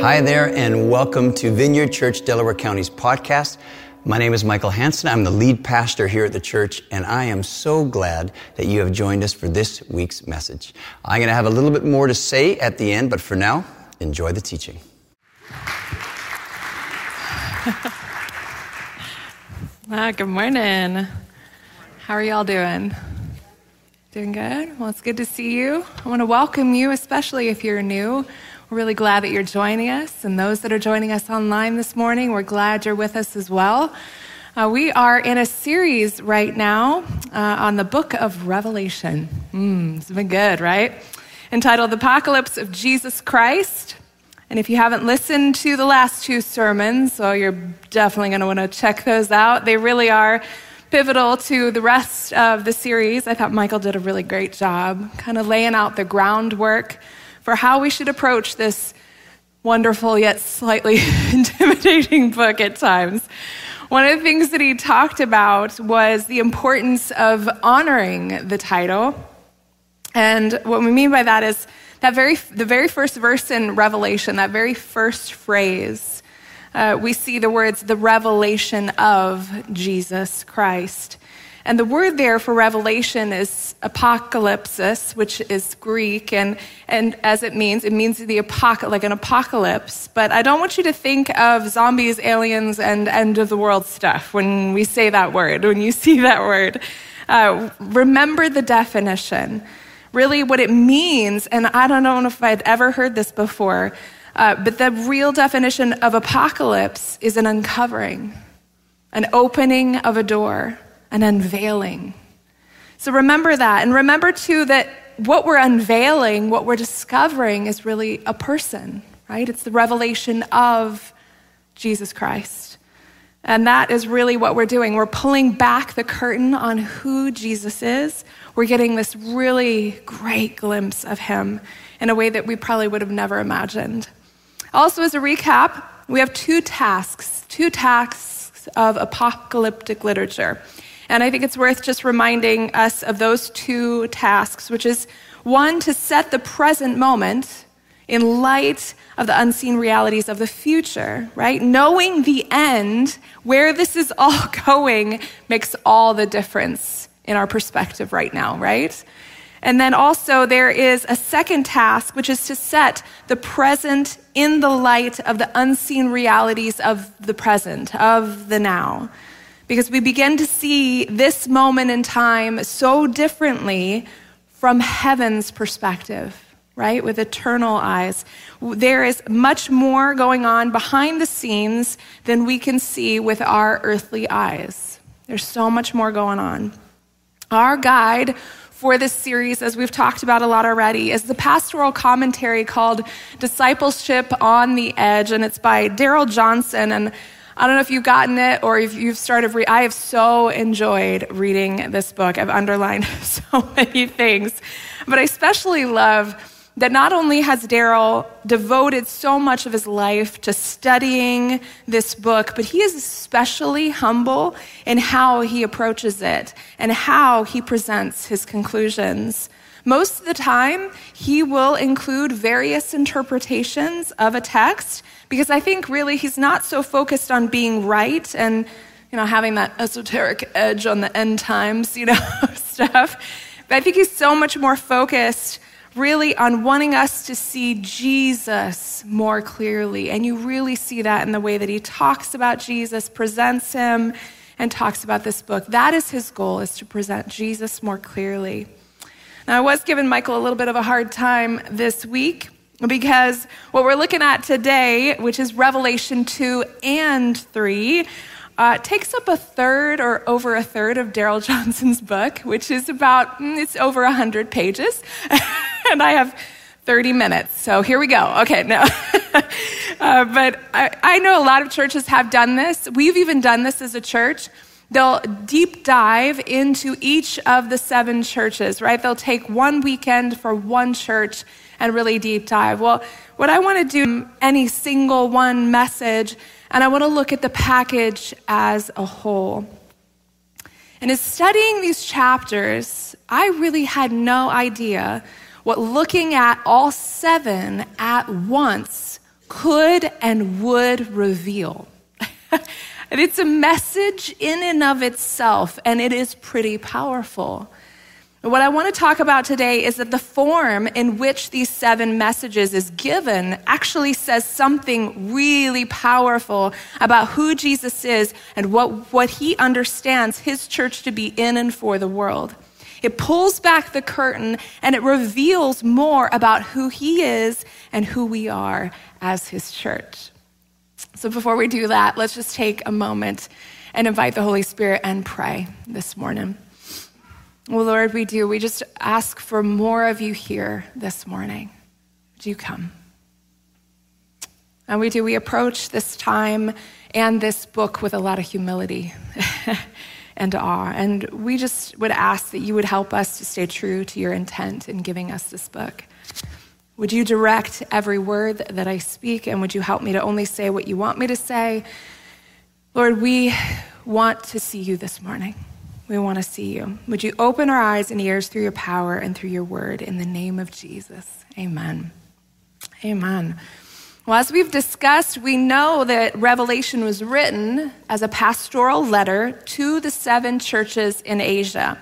Hi there, and welcome to Vineyard Church Delaware County's podcast. My name is Michael Hanson. I'm the lead pastor here at the church, and I am so glad that you have joined us for this week's message. I'm going to have a little bit more to say at the end, but for now, enjoy the teaching. Good morning. How are y'all doing? Doing good? Well, it's good to see you. I want to welcome you, especially if you're new. We're really glad that you're joining us. And those that are joining us online this morning, we're glad you're with us as well. Uh, we are in a series right now uh, on the book of Revelation. Mm, it's been good, right? Entitled The Apocalypse of Jesus Christ. And if you haven't listened to the last two sermons, well, you're definitely going to want to check those out. They really are pivotal to the rest of the series. I thought Michael did a really great job, kind of laying out the groundwork for how we should approach this wonderful yet slightly intimidating book at times. One of the things that he talked about was the importance of honoring the title. And what we mean by that is that very, the very first verse in Revelation, that very first phrase, uh, we see the words, the revelation of Jesus Christ. And the word there for revelation is apocalypsis, which is Greek, and, and as it means, it means the apoc- like an apocalypse. But I don't want you to think of zombies, aliens, and end of the world stuff when we say that word, when you see that word. Uh, remember the definition really what it means, and I don't know if I'd ever heard this before, uh, but the real definition of apocalypse is an uncovering, an opening of a door, an unveiling. So remember that. And remember, too, that what we're unveiling, what we're discovering, is really a person, right? It's the revelation of Jesus Christ. And that is really what we're doing. We're pulling back the curtain on who Jesus is we're getting this really great glimpse of him in a way that we probably would have never imagined. Also, as a recap, we have two tasks, two tasks of apocalyptic literature. And I think it's worth just reminding us of those two tasks, which is one, to set the present moment in light of the unseen realities of the future, right? Knowing the end, where this is all going, makes all the difference in our perspective right now, right? And then also, there is a second task, which is to set the present in the light of the unseen realities of the present, of the now. Because we begin to see this moment in time so differently from heaven's perspective, right? With eternal eyes. There is much more going on behind the scenes than we can see with our earthly eyes. There's so much more going on. Our guide for this series, as we've talked about a lot already, is the pastoral commentary called Discipleship on the Edge, and it's by Darrell Johnson. And I don't know if you've gotten it or if you've started reading. I have so enjoyed reading this book. I've underlined so many things, but I especially love that not only has Darrell devoted so much of his life to studying this book, but he is especially humble in how he approaches it and how he presents his conclusions. Most of the time, he will include various interpretations of a text because I think really he's not so focused on being right and you know having that esoteric edge on the end times, you know, stuff. But I think he's so much more focused really on wanting us to see Jesus more clearly. And you really see that in the way that he talks about Jesus, presents him, and talks about this book. That is his goal, is to present Jesus more clearly. Now, I was giving Michael a little bit of a hard time this week because what we're looking at today, which is Revelation 2 and 3, uh, takes up a third or over a third of Darrell Johnson's book, which is about, mm, it's over 100 pages. and I have 30 minutes. So here we go. Okay, no. uh, but I, I know a lot of churches have done this. We've even done this as a church. They'll deep dive into each of the seven churches, right? They'll take one weekend for one church and really deep dive. Well, what I want to do, any single one message, and I want to look at the package as a whole. And in studying these chapters, I really had no idea what looking at all seven at once could and would reveal. and it's a message in and of itself, and it is pretty powerful. What I want to talk about today is that the form in which these seven messages is given actually says something really powerful about who Jesus is and what, what he understands his church to be in and for the world. It pulls back the curtain and it reveals more about who he is and who we are as his church. So before we do that, let's just take a moment and invite the Holy Spirit and pray this morning. Well, Lord, we do. We just ask for more of you here this morning. Would you come? And we do. We approach this time and this book with a lot of humility and awe. And we just would ask that you would help us to stay true to your intent in giving us this book. Would you direct every word that I speak, and would you help me to only say what you want me to say? Lord, we want to see you this morning. We want to see you. Would you open our eyes and ears through your power and through your word in the name of Jesus? Amen. Amen. Well, as we've discussed, we know that Revelation was written as a pastoral letter to the seven churches in Asia.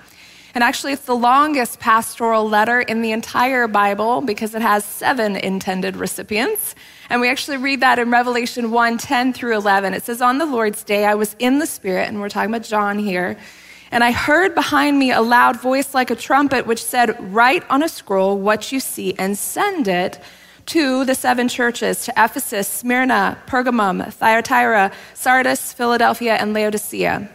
And actually, it's the longest pastoral letter in the entire Bible because it has seven intended recipients. And we actually read that in Revelation 1 10 through 11. It says, On the Lord's day, I was in the Spirit, and we're talking about John here and I heard behind me a loud voice like a trumpet, which said, Write on a scroll what you see and send it to the seven churches to Ephesus, Smyrna, Pergamum, Thyatira, Sardis, Philadelphia, and Laodicea.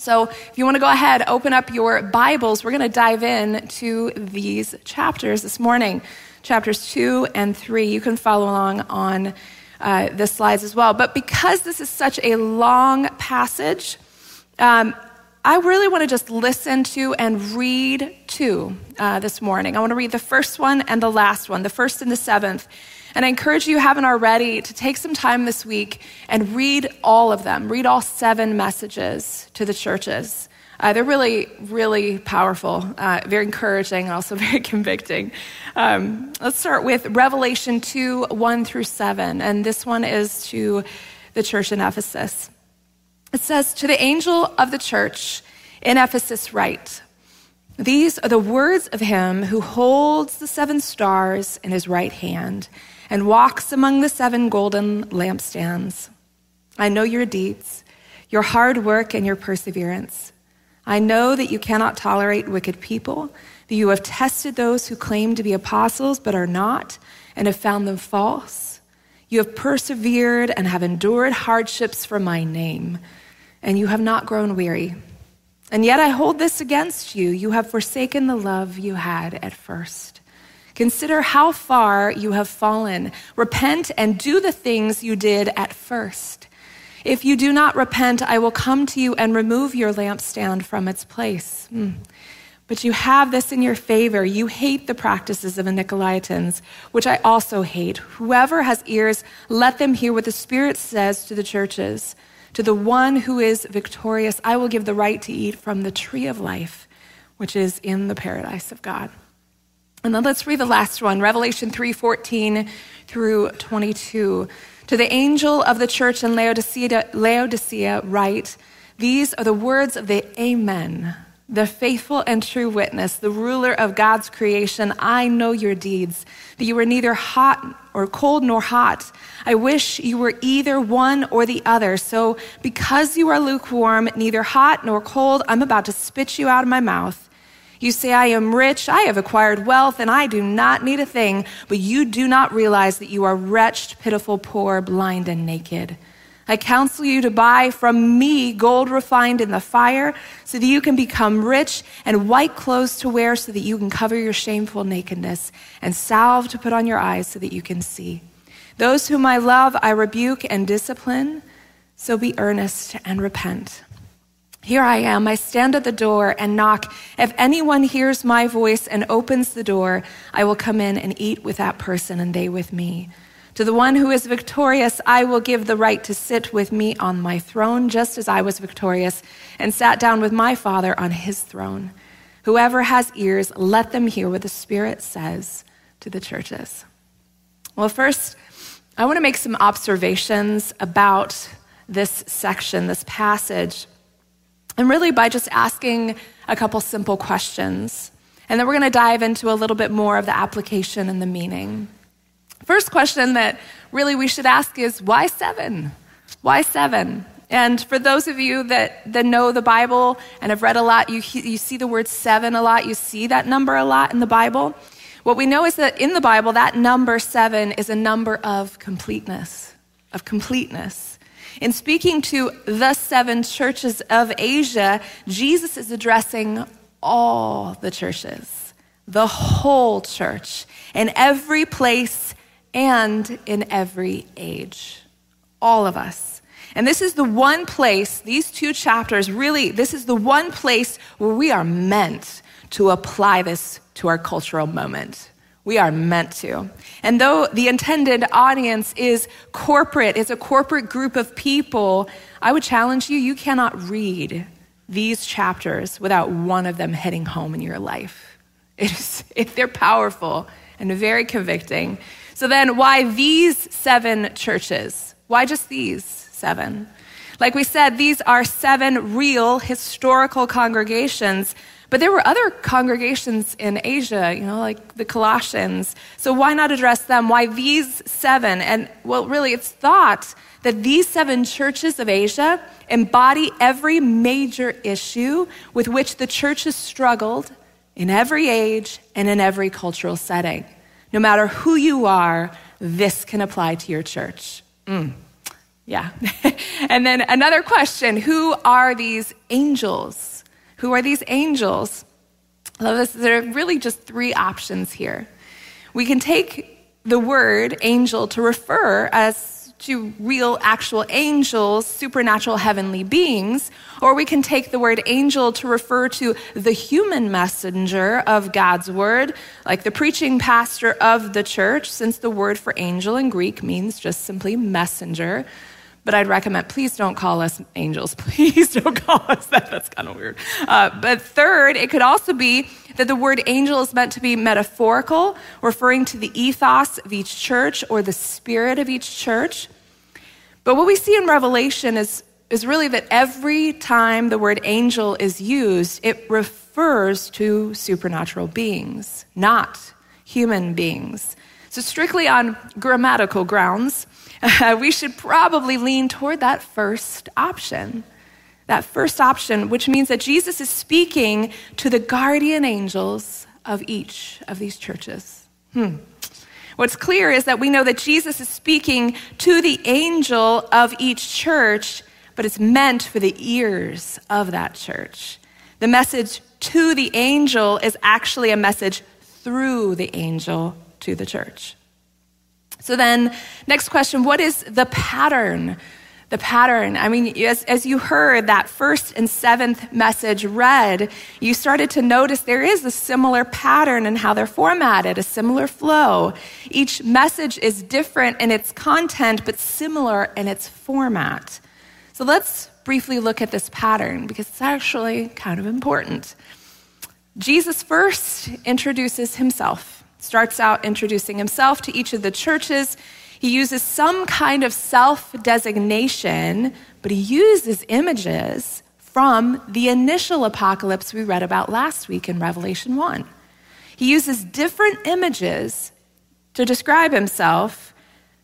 So, if you want to go ahead, open up your Bibles. We're going to dive in to these chapters this morning, chapters two and three. You can follow along on uh, the slides as well. But because this is such a long passage, um, I really want to just listen to and read to uh, this morning. I want to read the first one and the last one, the first and the seventh. And I encourage you, haven't already, to take some time this week and read all of them. Read all seven messages to the churches. Uh, they're really, really powerful, uh, very encouraging, and also very convicting. Um, let's start with Revelation 2 1 through 7. And this one is to the church in Ephesus. It says, To the angel of the church in Ephesus, write, These are the words of him who holds the seven stars in his right hand and walks among the seven golden lampstands. I know your deeds, your hard work, and your perseverance. I know that you cannot tolerate wicked people, that you have tested those who claim to be apostles but are not, and have found them false. You have persevered and have endured hardships for my name and you have not grown weary. And yet I hold this against you. You have forsaken the love you had at first. Consider how far you have fallen. Repent and do the things you did at first. If you do not repent, I will come to you and remove your lampstand from its place. Mm. But you have this in your favor. You hate the practices of the Nicolaitans, which I also hate. Whoever has ears, let them hear what the Spirit says to the churches. To the one who is victorious, I will give the right to eat from the tree of life, which is in the paradise of God. And then let's read the last one, Revelation 3:14 through 22. To the angel of the church in Laodicea, Laodicea write, These are the words of the Amen, the faithful and true witness, the ruler of God's creation, I know your deeds, that you are neither hot or cold nor hot. I wish you were either one or the other. So, because you are lukewarm, neither hot nor cold, I'm about to spit you out of my mouth. You say, I am rich, I have acquired wealth, and I do not need a thing, but you do not realize that you are wretched, pitiful, poor, blind, and naked. I counsel you to buy from me gold refined in the fire so that you can become rich and white clothes to wear so that you can cover your shameful nakedness and salve to put on your eyes so that you can see. Those whom I love, I rebuke and discipline. So be earnest and repent. Here I am. I stand at the door and knock. If anyone hears my voice and opens the door, I will come in and eat with that person and they with me. To the one who is victorious, I will give the right to sit with me on my throne, just as I was victorious and sat down with my Father on his throne. Whoever has ears, let them hear what the Spirit says to the churches. Well, first, I want to make some observations about this section, this passage, and really by just asking a couple simple questions. And then we're going to dive into a little bit more of the application and the meaning. First question that really we should ask is why seven? Why seven? And for those of you that, that know the Bible and have read a lot, you, you see the word seven a lot, you see that number a lot in the Bible. What we know is that in the Bible, that number seven is a number of completeness, of completeness. In speaking to the seven churches of Asia, Jesus is addressing all the churches, the whole church, in every place and in every age. All of us. And this is the one place, these two chapters really, this is the one place where we are meant to apply this to our cultural moment. We are meant to. And though the intended audience is corporate, it's a corporate group of people, I would challenge you, you cannot read these chapters without one of them hitting home in your life. It is, it, they're powerful and very convicting. So then, why these seven churches? Why just these seven? Like we said, these are seven real historical congregations, but there were other congregations in Asia, you know, like the Colossians. So why not address them? Why these seven? And well, really, it's thought that these seven churches of Asia embody every major issue with which the church has struggled in every age and in every cultural setting. No matter who you are, this can apply to your church. Mm. Yeah. and then another question Who are these angels? Who are these angels? Love this. There are really just three options here. We can take the word angel to refer as to real, actual angels, supernatural heavenly beings, or we can take the word angel to refer to the human messenger of God's word, like the preaching pastor of the church, since the word for angel in Greek means just simply messenger. But I'd recommend, please don't call us angels. Please don't call us that. That's kind of weird. Uh, but third, it could also be that the word angel is meant to be metaphorical, referring to the ethos of each church or the spirit of each church. But what we see in Revelation is, is really that every time the word angel is used, it refers to supernatural beings, not human beings. So, strictly on grammatical grounds, we should probably lean toward that first option. That first option, which means that Jesus is speaking to the guardian angels of each of these churches. Hmm. What's clear is that we know that Jesus is speaking to the angel of each church, but it's meant for the ears of that church. The message to the angel is actually a message through the angel to the church. So then, next question what is the pattern the pattern. I mean, as, as you heard that first and seventh message read, you started to notice there is a similar pattern in how they're formatted, a similar flow. Each message is different in its content, but similar in its format. So let's briefly look at this pattern because it's actually kind of important. Jesus first introduces himself, starts out introducing himself to each of the churches. He uses some kind of self designation, but he uses images from the initial apocalypse we read about last week in Revelation 1. He uses different images to describe himself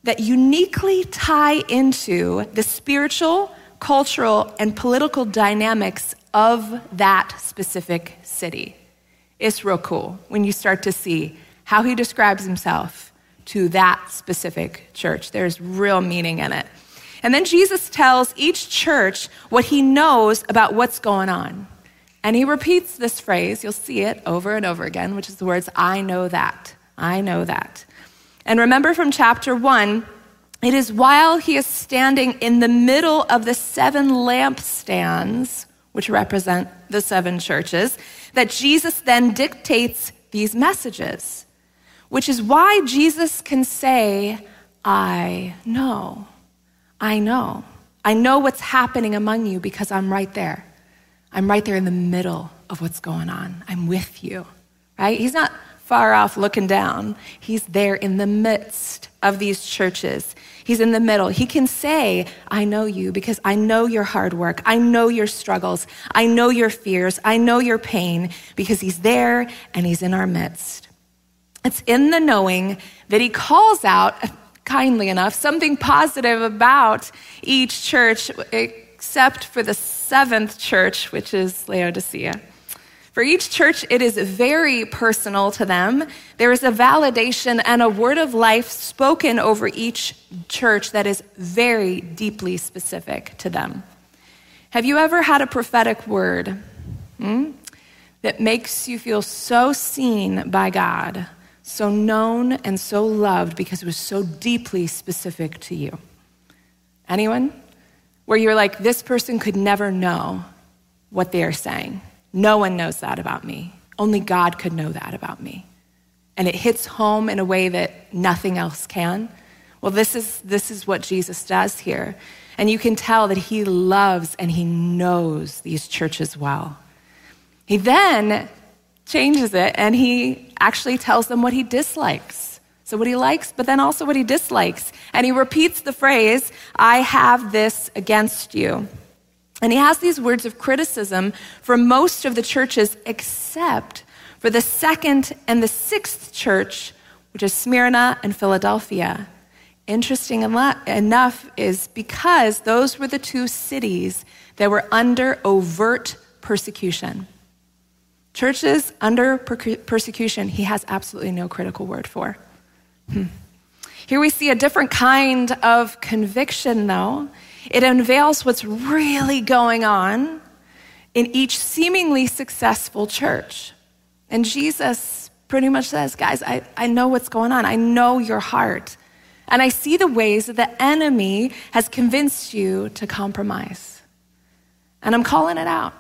that uniquely tie into the spiritual, cultural, and political dynamics of that specific city. It's real cool when you start to see how he describes himself to that specific church. There's real meaning in it. And then Jesus tells each church what he knows about what's going on. And he repeats this phrase, you'll see it over and over again, which is the words, I know that. I know that. And remember from chapter one, it is while he is standing in the middle of the seven lampstands, which represent the seven churches, that Jesus then dictates these messages which is why Jesus can say, I know. I know. I know what's happening among you because I'm right there. I'm right there in the middle of what's going on. I'm with you, right? He's not far off looking down. He's there in the midst of these churches. He's in the middle. He can say, I know you because I know your hard work. I know your struggles. I know your fears. I know your pain because He's there and He's in our midst. It's in the knowing that He calls out, kindly enough, something positive about each church, except for the seventh church, which is Laodicea. For each church, it is very personal to them. There is a validation and a word of life spoken over each church that is very deeply specific to them. Have you ever had a prophetic word hmm, that makes you feel so seen by God, so known and so loved because it was so deeply specific to you? Anyone? Where you're like, this person could never know what they are saying. No one knows that about me. Only God could know that about me. And it hits home in a way that nothing else can. Well, this is, this is what Jesus does here. And you can tell that he loves and he knows these churches well. He then changes it and he actually tells them what he dislikes. So, what he likes, but then also what he dislikes. And he repeats the phrase, I have this against you. And he has these words of criticism for most of the churches except for the second and the sixth church, which is Smyrna and Philadelphia. Interesting enough is because those were the two cities that were under overt persecution. Churches under persecution, he has absolutely no critical word for. Hmm. Here we see a different kind of conviction, though. It unveils what's really going on in each seemingly successful church. And Jesus pretty much says, Guys, I, I know what's going on. I know your heart. And I see the ways that the enemy has convinced you to compromise. And I'm calling it out,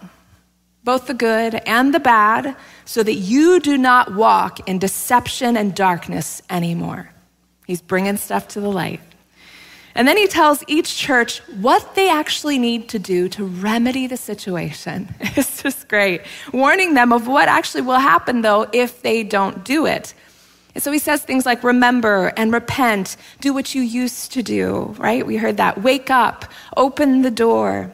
both the good and the bad, so that you do not walk in deception and darkness anymore. He's bringing stuff to the light. And then he tells each church what they actually need to do to remedy the situation. It's just great. Warning them of what actually will happen, though, if they don't do it. And so he says things like remember and repent, do what you used to do, right? We heard that. Wake up, open the door.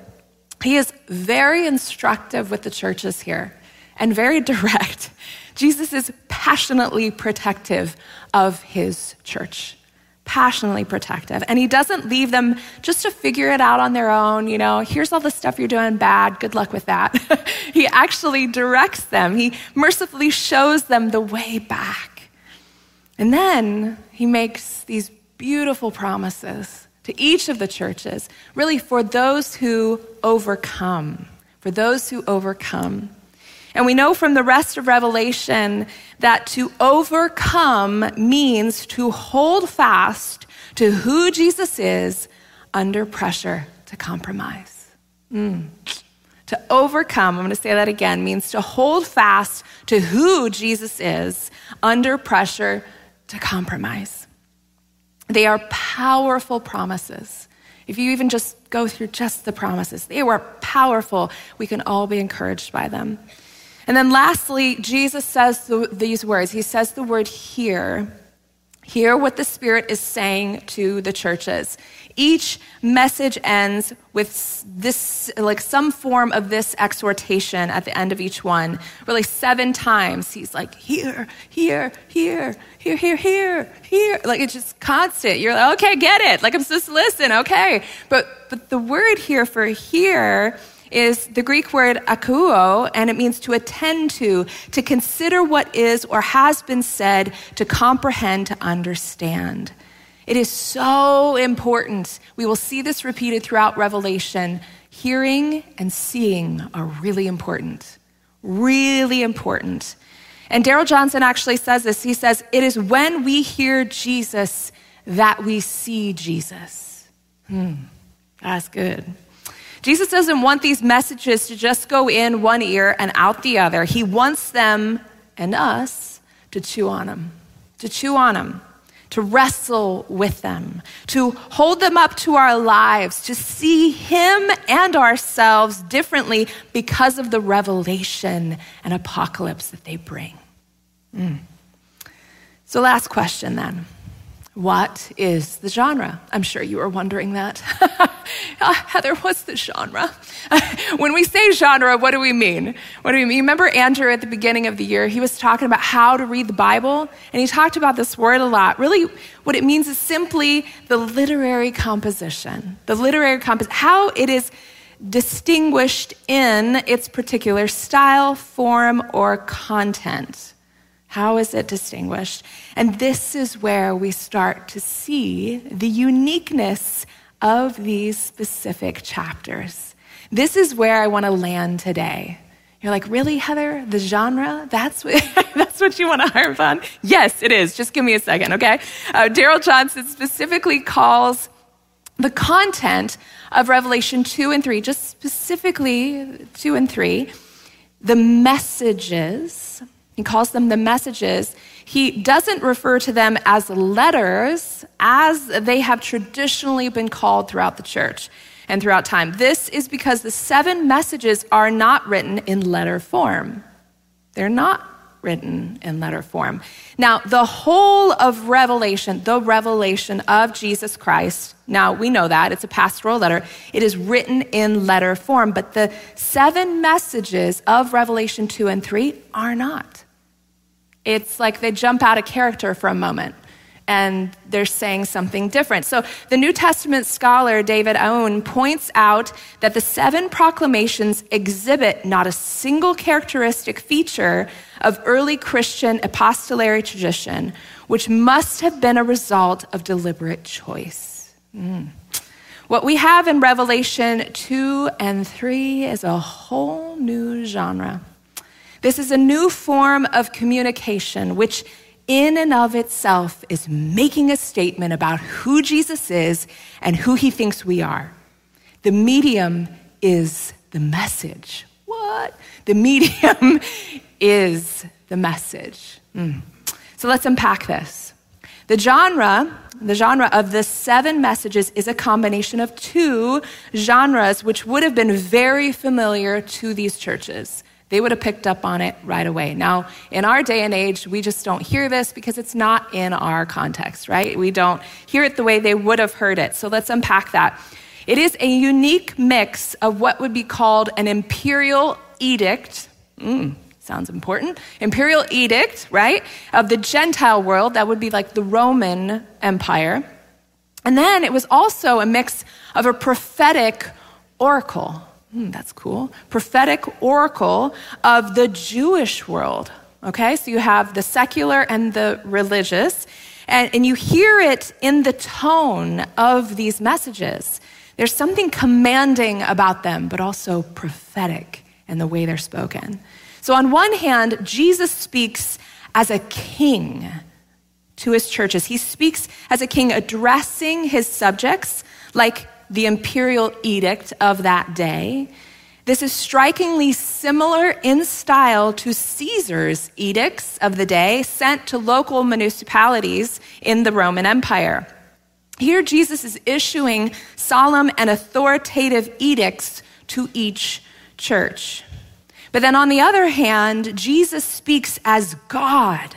He is very instructive with the churches here and very direct. Jesus is passionately protective of his church passionately protective. And he doesn't leave them just to figure it out on their own. You know, here's all the stuff you're doing bad. Good luck with that. he actually directs them, he mercifully shows them the way back. And then he makes these beautiful promises to each of the churches, really for those who overcome. For those who overcome. And we know from the rest of Revelation that to overcome means to hold fast to who Jesus is under pressure to compromise. Mm. To overcome, I'm going to say that again, means to hold fast to who Jesus is under pressure to compromise. They are powerful promises. If you even just go through just the promises, they were powerful. We can all be encouraged by them. And then lastly, Jesus says the, these words. He says the word hear. Hear what the Spirit is saying to the churches. Each message ends with this, like some form of this exhortation at the end of each one. Really, seven times he's like, here, here, here, here, here, here, here. Like it's just constant. You're like, okay, get it. Like I'm supposed to listen. Okay. But, but the word here for here is the Greek word akouo, and it means to attend to, to consider what is or has been said, to comprehend, to understand. It is so important. We will see this repeated throughout Revelation. Hearing and seeing are really important. Really important. And Darrell Johnson actually says this. He says, It is when we hear Jesus that we see Jesus. Hmm, that's good. Jesus doesn't want these messages to just go in one ear and out the other. He wants them and us to chew on them, to chew on them, to wrestle with them, to hold them up to our lives, to see Him and ourselves differently because of the revelation and apocalypse that they bring. Mm. So, last question then. What is the genre? I'm sure you were wondering that. uh, Heather, what's the genre? when we say genre, what do we mean? What do we mean? You remember Andrew at the beginning of the year? He was talking about how to read the Bible, and he talked about this word a lot. Really, what it means is simply the literary composition. The literary composition, how it is distinguished in its particular style, form, or content. How is it distinguished? And this is where we start to see the uniqueness of these specific chapters. This is where I want to land today. You're like, really, Heather? The genre? That's what, that's what you want to harp on? Yes, it is. Just give me a second, okay? Uh, Darrell Johnson specifically calls the content of Revelation 2 and 3, just specifically 2 and 3, the messages he calls them the messages. He doesn't refer to them as letters as they have traditionally been called throughout the church and throughout time. This is because the seven messages are not written in letter form. They're not written in letter form. Now, the whole of Revelation, the revelation of Jesus Christ, now we know that it's a pastoral letter, it is written in letter form, but the seven messages of Revelation 2 and 3 are not. It's like they jump out of character for a moment and they're saying something different. So the New Testament scholar David Aune points out that the seven proclamations exhibit not a single characteristic feature of early Christian epistolary tradition, which must have been a result of deliberate choice. Mm. What we have in Revelation 2 and 3 is a whole new genre. This is a new form of communication, which in and of itself is making a statement about who Jesus is and who he thinks we are. The medium is the message. What? The medium is the message. Mm. So let's unpack this. The genre, the genre of the seven messages is a combination of two genres which would have been very familiar to these churches they would have picked up on it right away. Now, in our day and age, we just don't hear this because it's not in our context, right? We don't hear it the way they would have heard it. So let's unpack that. It is a unique mix of what would be called an imperial edict. Mm, sounds important. Imperial edict, right? Of the Gentile world, that would be like the Roman Empire. And then it was also a mix of a prophetic oracle. Hmm, that's cool. Prophetic oracle of the Jewish world. Okay, so you have the secular and the religious, and, and you hear it in the tone of these messages. There's something commanding about them, but also prophetic in the way they're spoken. So, on one hand, Jesus speaks as a king to his churches. He speaks as a king addressing his subjects like the imperial edict of that day. This is strikingly similar in style to Caesar's edicts of the day sent to local municipalities in the Roman Empire. Here, Jesus is issuing solemn and authoritative edicts to each church. But then on the other hand, Jesus speaks as God,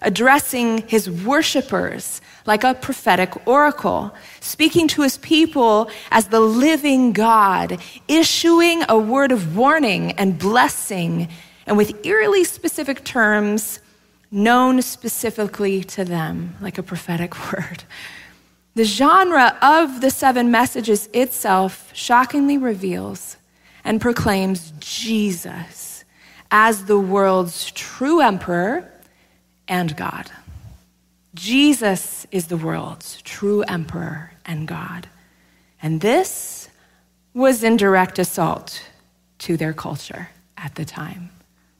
addressing his worshipers like a prophetic oracle, speaking to his people as the living God, issuing a word of warning and blessing, and with eerily specific terms known specifically to them, like a prophetic word. The genre of the seven messages itself shockingly reveals and proclaims Jesus as the world's true emperor and God. Jesus is the world's true emperor and God. And this was in direct assault to their culture at the time,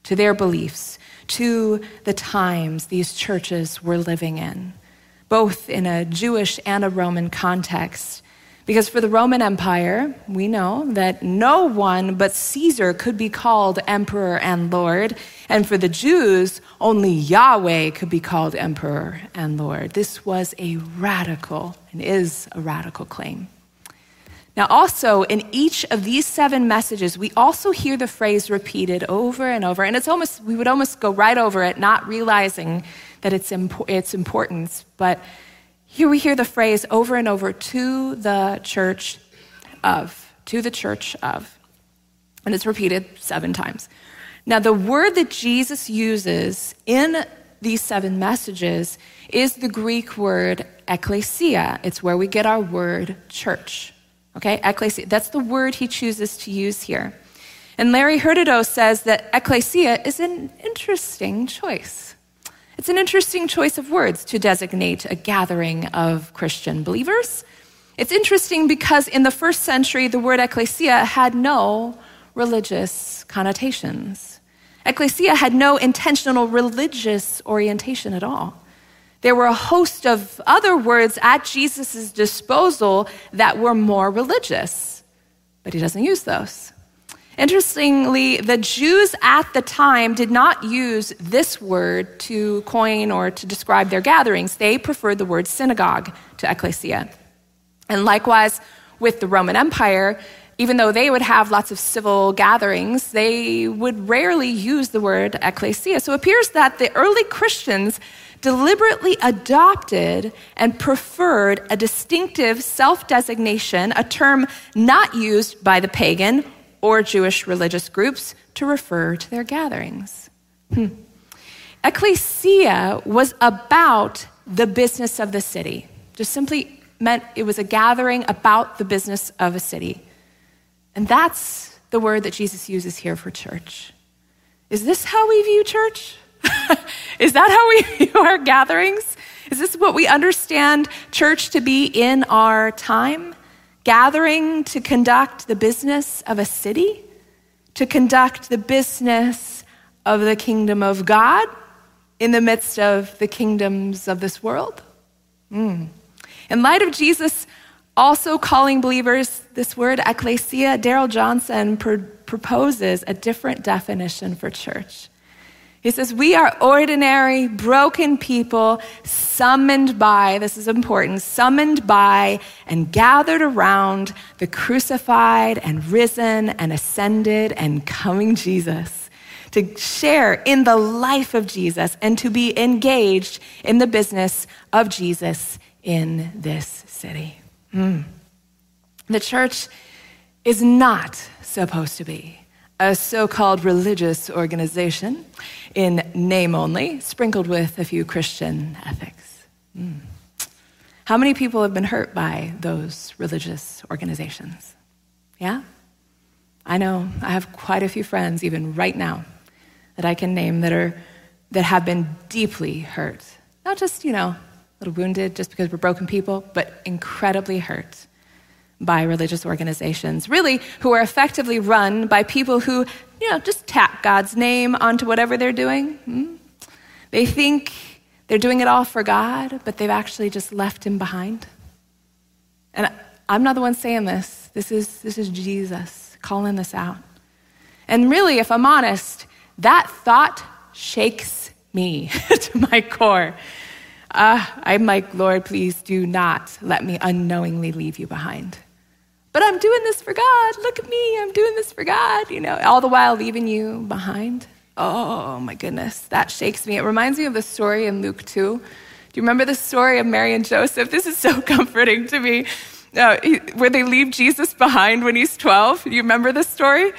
to their beliefs, to the times these churches were living in, both in a Jewish and a Roman context. Because for the Roman Empire, we know that no one but Caesar could be called emperor and lord. And for the Jews, only Yahweh could be called emperor and lord. This was a radical and is a radical claim. Now, also, in each of these seven messages, we also hear the phrase repeated over and over. And it's almost, we would almost go right over it, not realizing that it's, impo- its importance. But here we hear the phrase over and over to the church of, to the church of. And it's repeated seven times. Now, the word that Jesus uses in these seven messages is the Greek word ekklesia. It's where we get our word church. Okay, ekklesia. That's the word he chooses to use here. And Larry Hurtado says that ekklesia is an interesting choice. It's an interesting choice of words to designate a gathering of Christian believers. It's interesting because in the first century, the word ecclesia had no religious connotations. Ecclesia had no intentional religious orientation at all. There were a host of other words at Jesus' disposal that were more religious, but he doesn't use those. Interestingly, the Jews at the time did not use this word to coin or to describe their gatherings. They preferred the word synagogue to ecclesia. And likewise, with the Roman Empire, even though they would have lots of civil gatherings, they would rarely use the word ecclesia. So it appears that the early Christians deliberately adopted and preferred a distinctive self designation, a term not used by the pagan or Jewish religious groups to refer to their gatherings. Hmm. Ecclesia was about the business of the city, just simply meant it was a gathering about the business of a city. And that's the word that Jesus uses here for church. Is this how we view church? Is that how we view our gatherings? Is this what we understand church to be in our time? Gathering to conduct the business of a city, to conduct the business of the kingdom of God in the midst of the kingdoms of this world? Mm. In light of Jesus' Also, calling believers this word ecclesia, Darrell Johnson pr- proposes a different definition for church. He says, We are ordinary, broken people summoned by, this is important, summoned by and gathered around the crucified and risen and ascended and coming Jesus to share in the life of Jesus and to be engaged in the business of Jesus in this city. Mm. The church is not supposed to be a so called religious organization in name only, sprinkled with a few Christian ethics. Mm. How many people have been hurt by those religious organizations? Yeah? I know I have quite a few friends, even right now, that I can name that, are, that have been deeply hurt. Not just, you know, a little wounded just because we're broken people, but incredibly hurt by religious organizations, really, who are effectively run by people who, you know, just tack God's name onto whatever they're doing. Hmm? They think they're doing it all for God, but they've actually just left Him behind. And I'm not the one saying this. This is, this is Jesus calling this out. And really, if I'm honest, that thought shakes me to my core. Uh, I'm like, Lord, please do not let me unknowingly leave you behind. But I'm doing this for God. Look at me. I'm doing this for God. You know, all the while leaving you behind. Oh, my goodness. That shakes me. It reminds me of the story in Luke 2. Do you remember the story of Mary and Joseph? This is so comforting to me. Uh, where they leave Jesus behind when he's 12. You remember this story?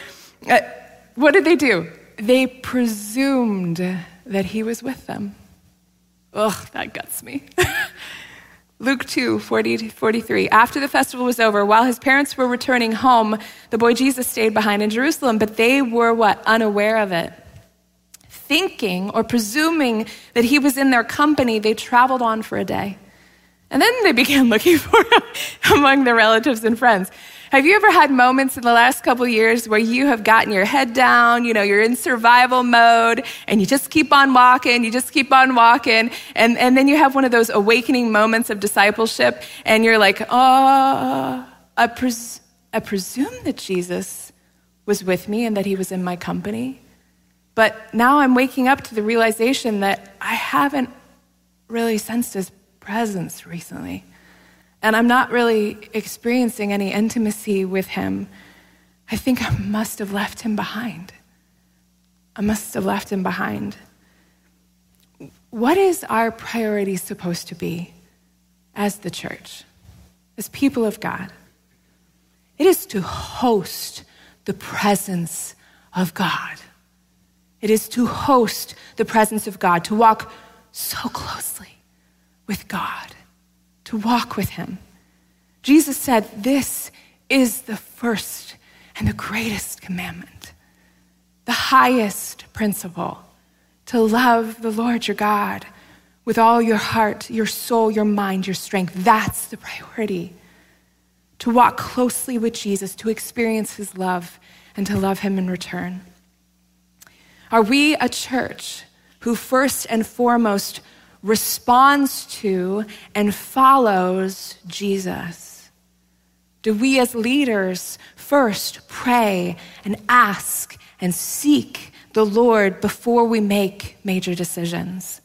Uh, what did they do? They presumed that he was with them. Ugh, that guts me. Luke 2, 40 43. After the festival was over, while his parents were returning home, the boy Jesus stayed behind in Jerusalem, but they were what? Unaware of it. Thinking or presuming that he was in their company, they traveled on for a day. And then they began looking for him among their relatives and friends. Have you ever had moments in the last couple years where you have gotten your head down, you know, you're in survival mode, and you just keep on walking, you just keep on walking, and, and then you have one of those awakening moments of discipleship, and you're like, oh, I, pres- I presume that Jesus was with me and that he was in my company. But now I'm waking up to the realization that I haven't really sensed his presence recently and I'm not really experiencing any intimacy with him, I think I must have left him behind. I must have left him behind. what is our priority supposed to be as the church, as people of God? It is to host the presence of God. It is to host the presence of God, to walk so closely with God, to walk with Him. Jesus said, This is the first and the greatest commandment, the highest principle to love the Lord your God with all your heart, your soul, your mind, your strength. That's the priority. To walk closely with Jesus, to experience his love, and to love him in return. Are we a church who first and foremost responds to and follows Jesus? Do we as leaders first pray and ask and seek the Lord before we make major decisions?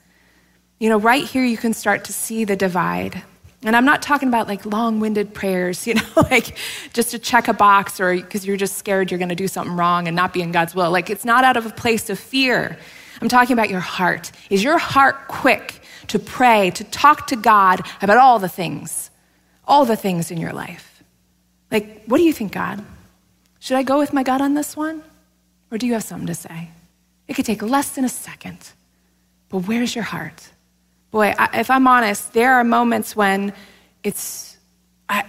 You know, right here you can start to see the divide. And I'm not talking about like long winded prayers, you know, like just to check a box or because you're just scared you're going to do something wrong and not be in God's will. Like it's not out of a place of fear. I'm talking about your heart. Is your heart quick to pray, to talk to God about all the things, all the things in your life? Like, what do you think, God? Should I go with my God on this one? Or do you have something to say? It could take less than a second. But where's your heart? Boy, I, if I'm honest, there are moments when it's, I,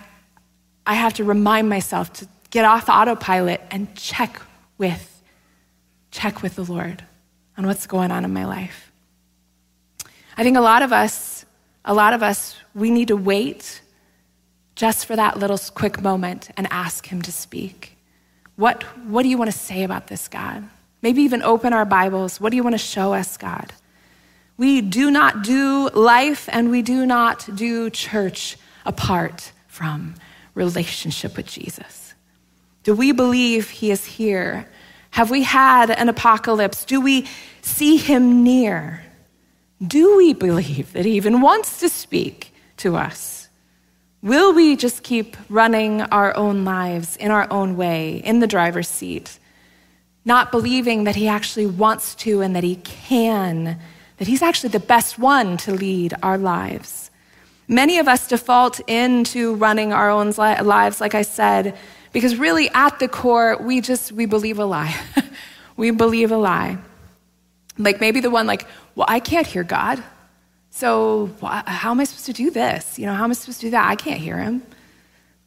I have to remind myself to get off autopilot and check with, check with the Lord on what's going on in my life. I think a lot of us, a lot of us, we need to wait just for that little quick moment and ask Him to speak. What, what do you want to say about this, God? Maybe even open our Bibles. What do you want to show us, God? We do not do life and we do not do church apart from relationship with Jesus. Do we believe he is here? Have we had an apocalypse? Do we see him near? Do we believe that he even wants to speak to us? Will we just keep running our own lives in our own way, in the driver's seat, not believing that he actually wants to and that he can that He's actually the best one to lead our lives. Many of us default into running our own lives, like I said, because really at the core, we just, we believe a lie. we believe a lie. Like maybe the one like, well, I can't hear God. So how am I supposed to do this? You know, how am I supposed to do that? I can't hear him,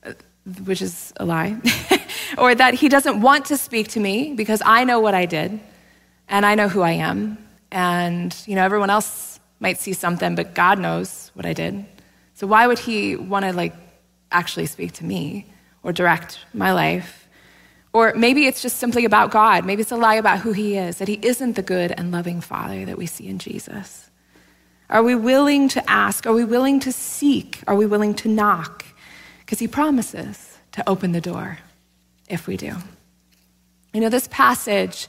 uh, which is a lie. or that he doesn't want to speak to me because I know what I did and I know who I am and, you know, everyone else might see something, but God knows what I did. So why would he want to, like, actually speak to me or direct my life? Or maybe it's just simply about God. Maybe it's a lie about who he is, that he isn't the good and loving Father that we see in Jesus. Are we willing to ask? Are we willing to seek? Are we willing to knock? Because he promises to open the door if we do. You know, this passage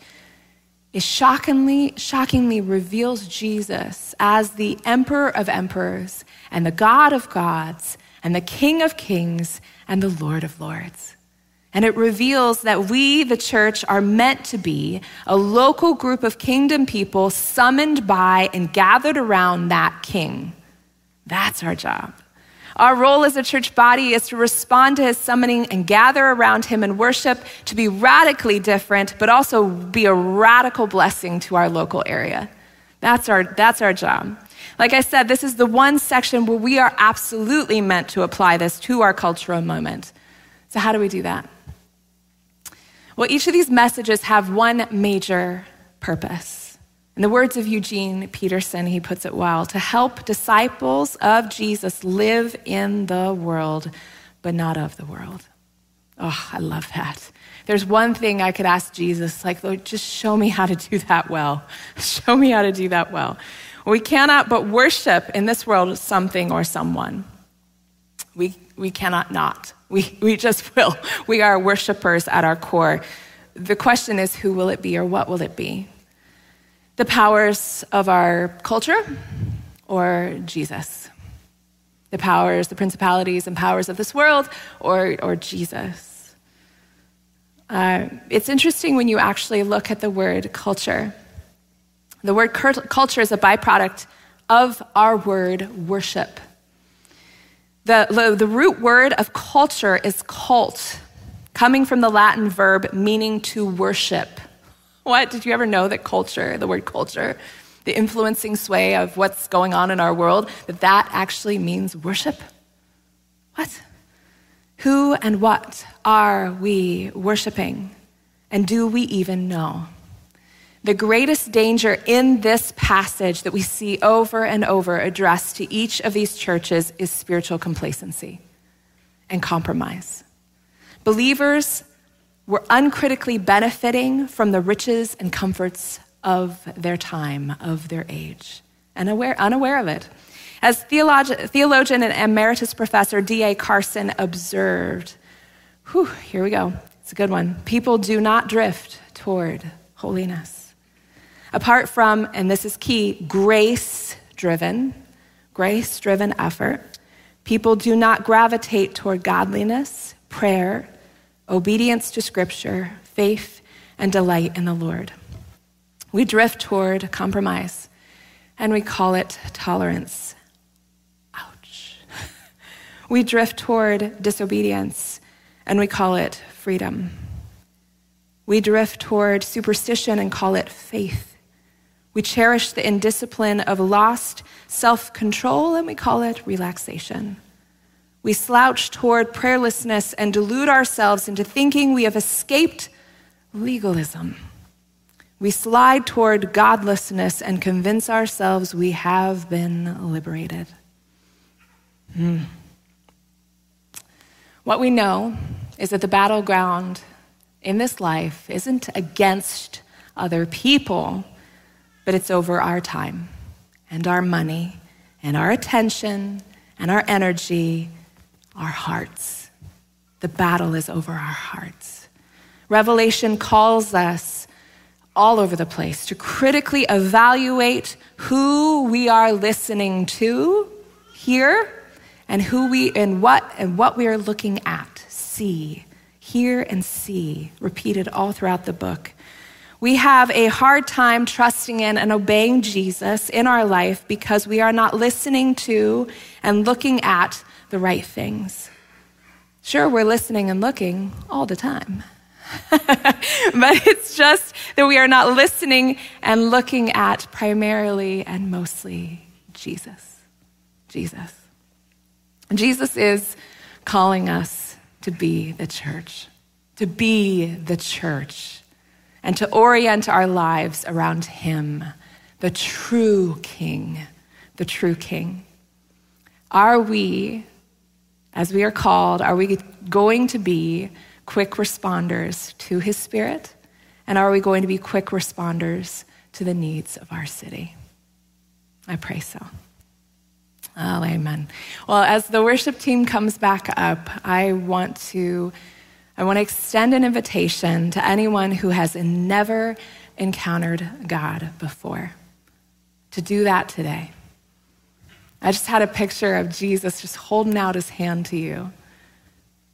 is shockingly, shockingly reveals Jesus as the emperor of emperors and the God of gods and the King of kings and the Lord of lords. And it reveals that we, the church, are meant to be a local group of kingdom people summoned by and gathered around that king. That's our job. Our role as a church body is to respond to his summoning and gather around him and worship, to be radically different, but also be a radical blessing to our local area. That's our, that's our job. Like I said, this is the one section where we are absolutely meant to apply this to our cultural moment. So, how do we do that? Well, each of these messages have one major purpose. In the words of Eugene Peterson, he puts it well to help disciples of Jesus live in the world, but not of the world. Oh, I love that. There's one thing I could ask Jesus, like, Lord, just show me how to do that well. show me how to do that well. We cannot but worship in this world something or someone. We, we cannot not. We, we just will. We are worshipers at our core. The question is, who will it be or what will it be? the powers of our culture or Jesus? The powers, the principalities and powers of this world or, or Jesus? Uh, it's interesting when you actually look at the word culture. The word culture is a byproduct of our word worship. The, the root word of culture is cult, coming from the Latin verb meaning to worship. What? Did you ever know that culture, the word culture, the influencing sway of what's going on in our world, that that actually means worship? What? Who and what are we worshiping? And do we even know? The greatest danger in this passage that we see over and over addressed to each of these churches is spiritual complacency and compromise. Believers were uncritically benefiting from the riches and comforts of their time, of their age, and aware, unaware of it. As theologian, and emeritus professor D.A. Carson observed, whew, here we go. It's a good one. People do not drift toward holiness Apart from, and this is key, grace driven, grace driven effort, people do not gravitate toward godliness, prayer, obedience to Scripture, faith, and delight in the Lord. We drift toward compromise, and we call it tolerance. Ouch. We drift toward disobedience, and we call it freedom. We drift toward superstition and call it faith. We cherish the indiscipline of lost self control and we call it relaxation. We slouch toward prayerlessness and delude ourselves into thinking we have escaped legalism. We slide toward godlessness and convince ourselves we have been liberated. Hmm. What we know is that the battleground in this life isn't against other people but it's over our time and our money and our attention and our energy, our hearts. The battle is over our hearts. Revelation calls us all over the place to critically evaluate who we are listening to here and who we and what and what we are looking at see hear and see repeated all throughout the book we have a hard time trusting in and obeying Jesus in our life because we are not listening to and looking at the right things. Sure, we're listening and looking all the time. but it's just that we are not listening and looking at primarily and mostly Jesus. Jesus. Jesus is calling us to be the church, to be the church and to orient our lives around Him, the true King, the true King. Are we, as we are called, are we going to be quick responders to His Spirit? And are we going to be quick responders to the needs of our city? I pray so. Oh, amen. Well, as the worship team comes back up, I want to I want to extend an invitation to anyone who has never encountered God before to do that today. I just had a picture of Jesus just holding out his hand to you,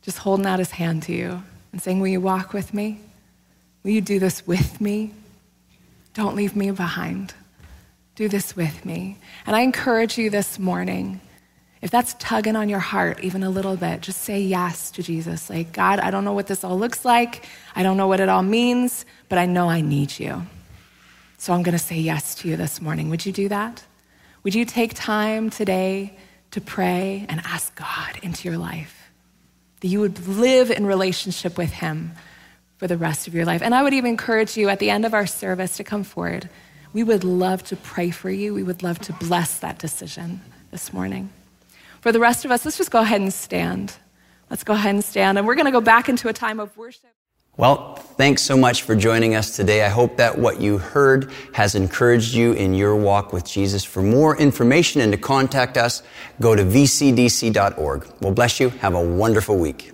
just holding out his hand to you and saying, Will you walk with me? Will you do this with me? Don't leave me behind. Do this with me. And I encourage you this morning if that's tugging on your heart even a little bit, just say yes to Jesus. Like, God, I don't know what this all looks like. I don't know what it all means, but I know I need you. So I'm going to say yes to you this morning. Would you do that? Would you take time today to pray and ask God into your life? That you would live in relationship with Him for the rest of your life. And I would even encourage you at the end of our service to come forward. We would love to pray for you. We would love to bless that decision this morning. For the rest of us, let's just go ahead and stand. Let's go ahead and stand. And we're going to go back into a time of worship. Well, thanks so much for joining us today. I hope that what you heard has encouraged you in your walk with Jesus. For more information and to contact us, go to vcdc.org. Well, bless you. Have a wonderful week.